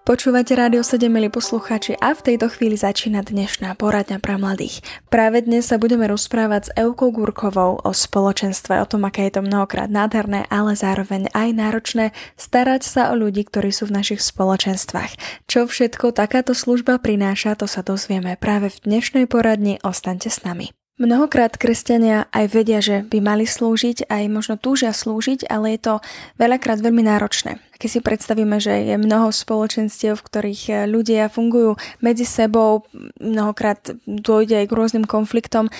Počúvate Rádio 7, milí poslucháči, a v tejto chvíli začína dnešná poradňa pre mladých. Práve dnes sa budeme rozprávať s Eukou Gurkovou o spoločenstve, o tom, aké je to mnohokrát nádherné, ale zároveň aj náročné starať sa o ľudí, ktorí sú v našich spoločenstvách. Čo všetko takáto služba prináša, to sa dozvieme práve v dnešnej poradni. Ostaňte s nami. Mnohokrát kresťania aj vedia, že by mali slúžiť, aj možno túžia slúžiť, ale je to veľakrát veľmi náročné. Keď si predstavíme, že je mnoho spoločenstiev, v ktorých eh, ľudia fungujú medzi sebou, mnohokrát dôjde aj k rôznym konfliktom,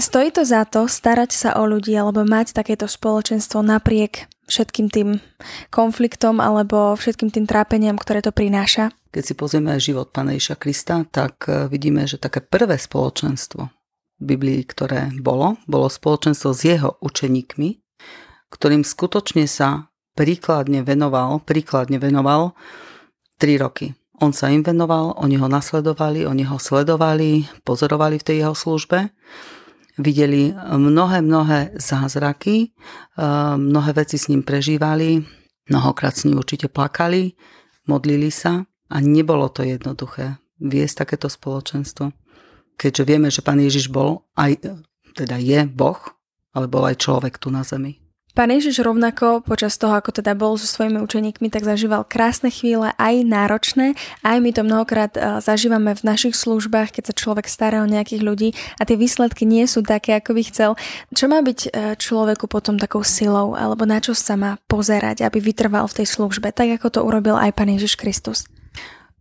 stojí to za to starať sa o ľudí alebo mať takéto spoločenstvo napriek všetkým tým konfliktom alebo všetkým tým trápeniam, ktoré to prináša? Keď si pozrieme život Pána Iša Krista, tak eh, vidíme, že také prvé spoločenstvo, Biblii, ktoré bolo, bolo spoločenstvo s jeho učeníkmi, ktorým skutočne sa príkladne venoval, príkladne venoval 3 roky. On sa im venoval, oni ho nasledovali, oni ho sledovali, pozorovali v tej jeho službe, videli mnohé, mnohé zázraky, eh, mnohé veci s ním prežívali, mnohokrát s ním určite plakali, modlili sa a nebolo to jednoduché viesť takéto spoločenstvo keďže vieme, že pán Ježiš bol aj, teda je Boh, ale bol aj človek tu na zemi. Pán Ježiš rovnako počas toho, ako teda bol so svojimi učeníkmi, tak zažíval krásne chvíle, aj náročné. Aj my to mnohokrát e, zažívame v našich službách, keď sa človek stará o nejakých ľudí a tie výsledky nie sú také, ako by chcel. Čo má byť e, človeku potom takou silou, alebo na čo sa má pozerať, aby vytrval v tej službe, tak ako to urobil aj Pán Ježiš Kristus?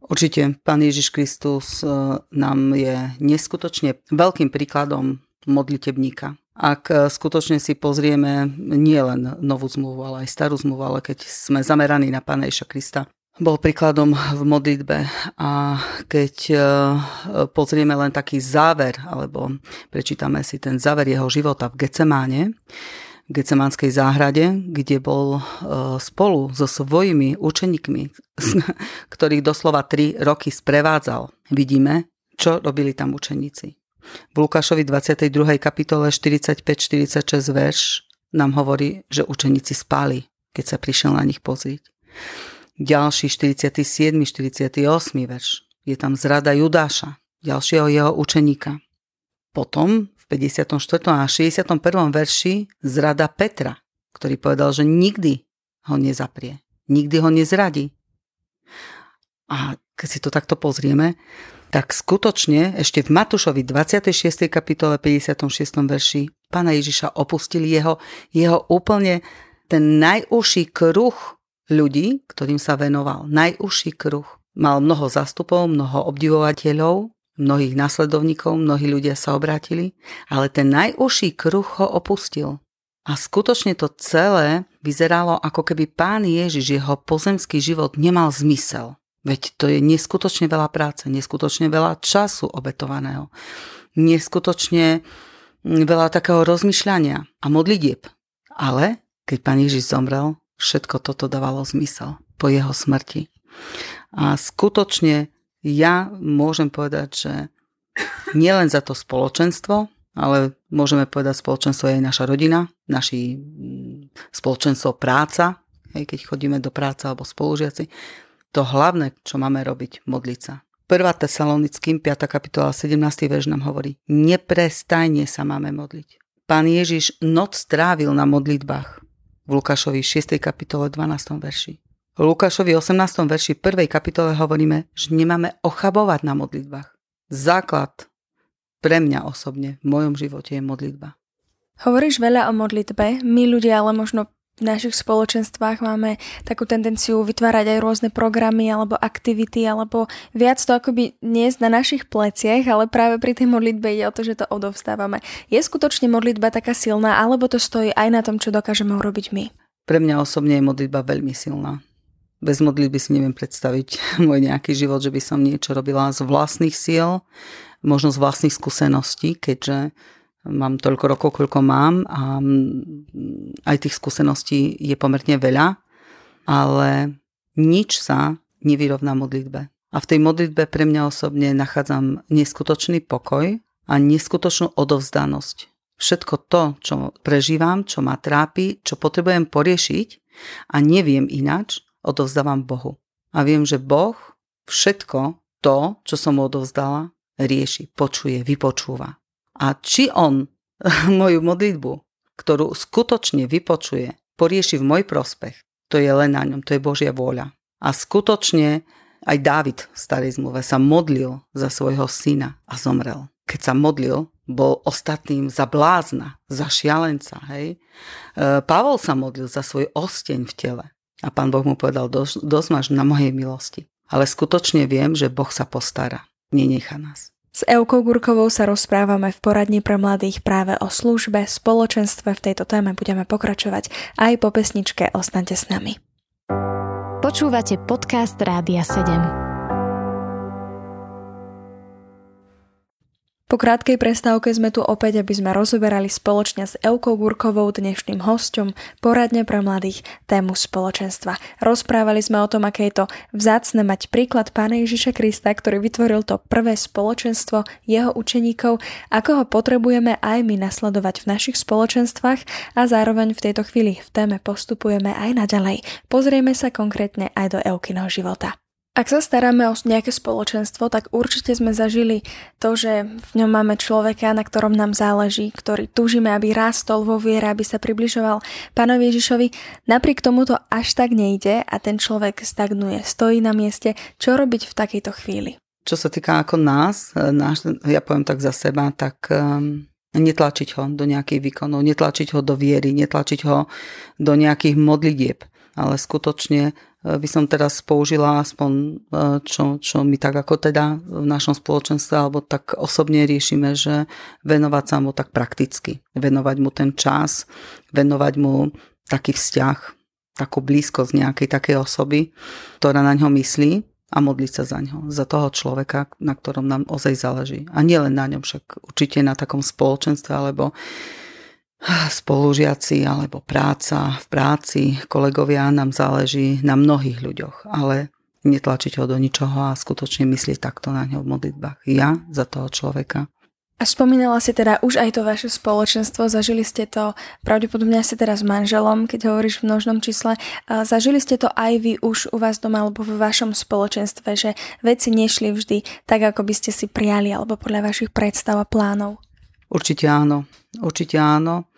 Určite Pán Ježiš Kristus e, nám je neskutočne veľkým príkladom modlitebníka. Ak e, skutočne si pozrieme nie len novú zmluvu, ale aj starú zmluvu, ale keď sme zameraní na Pána Ježiša Krista, bol príkladom v modlitbe a keď e, pozrieme len taký záver, alebo prečítame si ten záver jeho života v Gecemáne, Gecemánskej záhrade, kde bol e, spolu so svojimi učeníkmi, ktorých doslova 3 roky sprevádzal. Vidíme, čo robili tam učeníci. V Lukášovi 22. kapitole 45-46 verš nám hovorí, že učeníci spali, keď sa prišiel na nich pozrieť. Ďalší 47. 48. verš je tam zrada Judáša, ďalšieho jeho učeníka. Potom 54. a 61. verši zrada Petra, ktorý povedal, že nikdy ho nezaprie, nikdy ho nezradí. A keď si to takto pozrieme, tak skutočne ešte v Matúšovi 26. kapitole 56. verši pána Ježiša opustili jeho, jeho úplne ten najúžší kruh ľudí, ktorým sa venoval. Najúžší kruh. Mal mnoho zastupov, mnoho obdivovateľov, mnohých následovníkov, mnohí ľudia sa obrátili, ale ten najúžší kruh ho opustil. A skutočne to celé vyzeralo, ako keby pán Ježiš, jeho pozemský život nemal zmysel. Veď to je neskutočne veľa práce, neskutočne veľa času obetovaného, neskutočne veľa takého rozmýšľania a modlitieb. Ale keď pán Ježiš zomrel, všetko toto dávalo zmysel po jeho smrti. A skutočne ja môžem povedať, že nielen za to spoločenstvo, ale môžeme povedať spoločenstvo je aj naša rodina, naši mm, spoločenstvo práca, aj keď chodíme do práce alebo spolužiaci. To hlavné, čo máme robiť, modliť sa. 1. Tesalonickým 5. kapitola 17. verš nám hovorí, neprestajne sa máme modliť. Pán Ježiš noc strávil na modlitbách v Lukášovi 6. kapitole 12. verši. Lukášovi 18. verši 1. kapitole hovoríme, že nemáme ochabovať na modlitbách. Základ pre mňa osobne v mojom živote je modlitba. Hovoríš veľa o modlitbe, my ľudia ale možno v našich spoločenstvách máme takú tendenciu vytvárať aj rôzne programy alebo aktivity, alebo viac to akoby niesť na našich pleciach, ale práve pri tej modlitbe ide o to, že to odovzdávame. Je skutočne modlitba taká silná, alebo to stojí aj na tom, čo dokážeme urobiť my? Pre mňa osobne je modlitba veľmi silná bez modlitby si neviem predstaviť môj nejaký život, že by som niečo robila z vlastných síl, možno z vlastných skúseností, keďže mám toľko rokov, koľko mám a aj tých skúseností je pomerne veľa, ale nič sa nevyrovná modlitbe. A v tej modlitbe pre mňa osobne nachádzam neskutočný pokoj a neskutočnú odovzdanosť. Všetko to, čo prežívam, čo ma trápi, čo potrebujem poriešiť a neviem inač, odovzdávam Bohu. A viem, že Boh všetko to, čo som mu odovzdala, rieši, počuje, vypočúva. A či on moju modlitbu, ktorú skutočne vypočuje, porieši v môj prospech, to je len na ňom, to je Božia vôľa. A skutočne aj Dávid v starej zmluve sa modlil za svojho syna a zomrel. Keď sa modlil, bol ostatným za blázna, za šialenca. Hej? E, Pavol sa modlil za svoj osteň v tele. A pán Boh mu povedal, dosť, dosť máš na mojej milosti. Ale skutočne viem, že Boh sa postará. Nenecha nás. S Eukou Gurkovou sa rozprávame v poradni pre mladých práve o službe, spoločenstve. V tejto téme budeme pokračovať aj po pesničke Ostaňte s nami. Počúvate podcast Rádia 7. Po krátkej prestávke sme tu opäť, aby sme rozoberali spoločne s Eukou Gurkovou, dnešným hostom, poradne pre mladých, tému spoločenstva. Rozprávali sme o tom, aké je to vzácne mať príklad Pána Ježiša Krista, ktorý vytvoril to prvé spoločenstvo jeho učeníkov, ako ho potrebujeme aj my nasledovať v našich spoločenstvách a zároveň v tejto chvíli v téme postupujeme aj naďalej. Pozrieme sa konkrétne aj do Eukyného života. Ak sa staráme o nejaké spoločenstvo, tak určite sme zažili to, že v ňom máme človeka, na ktorom nám záleží, ktorý túžime, aby rástol vo viere, aby sa približoval pánovi Ježišovi. Napriek tomu to až tak nejde a ten človek stagnuje, stojí na mieste. Čo robiť v takejto chvíli? Čo sa týka ako nás, náš, ja poviem tak za seba, tak um, netlačiť ho do nejakých výkonov, netlačiť ho do viery, netlačiť ho do nejakých modlitieb, ale skutočne E, by som teraz použila aspoň, e, čo, čo my tak ako teda v našom spoločenstve, alebo tak osobne riešime, že venovať sa mu tak prakticky. Venovať mu ten čas, venovať mu taký vzťah, takú blízkosť nejakej takej osoby, ktorá na ňo myslí a modliť sa za ňo, za toho človeka, na ktorom nám ozaj záleží. A nielen na ňom, však určite na takom spoločenstve, alebo spolužiaci alebo práca v práci, kolegovia, nám záleží na mnohých ľuďoch, ale netlačiť ho do ničoho a skutočne myslieť takto na ňo v modlitbách. Ja za toho človeka. A spomínala si teda už aj to vaše spoločenstvo, zažili ste to pravdepodobne ste teraz s manželom, keď hovoríš v množnom čísle, zažili ste to aj vy už u vás doma alebo v vašom spoločenstve, že veci nešli vždy tak, ako by ste si prijali alebo podľa vašich predstav a plánov. Určite áno, určite áno.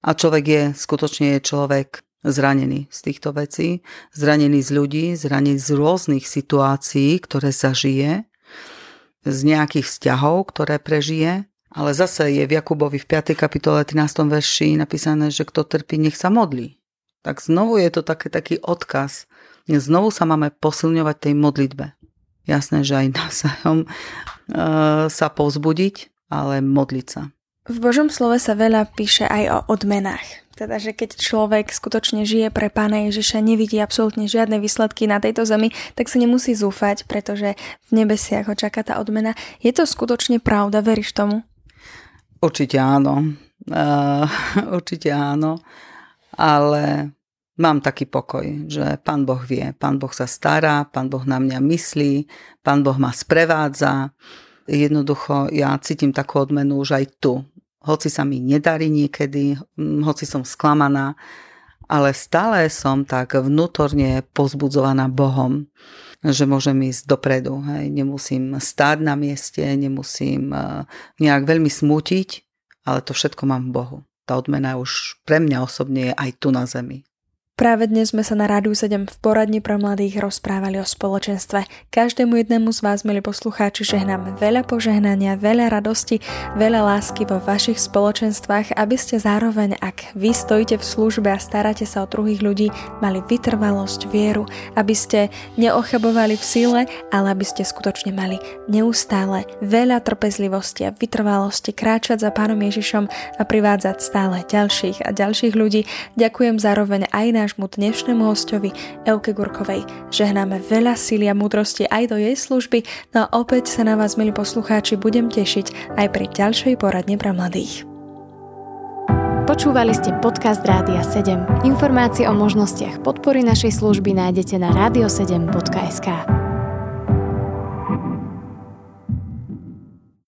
A človek je, skutočne je človek zranený z týchto vecí, zranený z ľudí, zranený z rôznych situácií, ktoré zažije, z nejakých vzťahov, ktoré prežije, ale zase je v Jakubovi v 5. kapitole 13. verši napísané, že kto trpí, nech sa modlí. Tak znovu je to také, taký odkaz. Znovu sa máme posilňovať tej modlitbe. Jasné, že aj navzájom e, sa povzbudiť, ale modliť sa. V Božom slove sa veľa píše aj o odmenách. Teda, že keď človek skutočne žije pre Pána Ježiša, nevidí absolútne žiadne výsledky na tejto zemi, tak sa nemusí zúfať, pretože v nebesiach ho čaká tá odmena. Je to skutočne pravda? Veríš tomu? Určite áno. Uh, určite áno. Ale mám taký pokoj, že Pán Boh vie, Pán Boh sa stará, Pán Boh na mňa myslí, Pán Boh ma sprevádza jednoducho ja cítim takú odmenu už aj tu. Hoci sa mi nedarí niekedy, hm, hoci som sklamaná, ale stále som tak vnútorne pozbudzovaná Bohom, že môžem ísť dopredu. Hej. Nemusím stáť na mieste, nemusím eh, nejak veľmi smútiť, ale to všetko mám v Bohu. Tá odmena už pre mňa osobne je aj tu na zemi. Práve dnes sme sa na Rádiu 7 v poradni pre mladých rozprávali o spoločenstve. Každému jednému z vás, milí poslucháči, žehnám veľa požehnania, veľa radosti, veľa lásky vo vašich spoločenstvách, aby ste zároveň, ak vy stojíte v službe a staráte sa o druhých ľudí, mali vytrvalosť, vieru, aby ste neochabovali v sile, ale aby ste skutočne mali neustále veľa trpezlivosti a vytrvalosti kráčať za Pánom Ježišom a privádzať stále ďalších a ďalších ľudí. Ďakujem zároveň aj náš nášmu dnešnému hostovi Elke Gurkovej. Žehnáme veľa síly a múdrosti aj do jej služby, no a opäť sa na vás, milí poslucháči, budem tešiť aj pri ďalšej poradne pre mladých. Počúvali ste podcast Rádia 7. Informácie o možnostiach podpory našej služby nájdete na radio7.sk.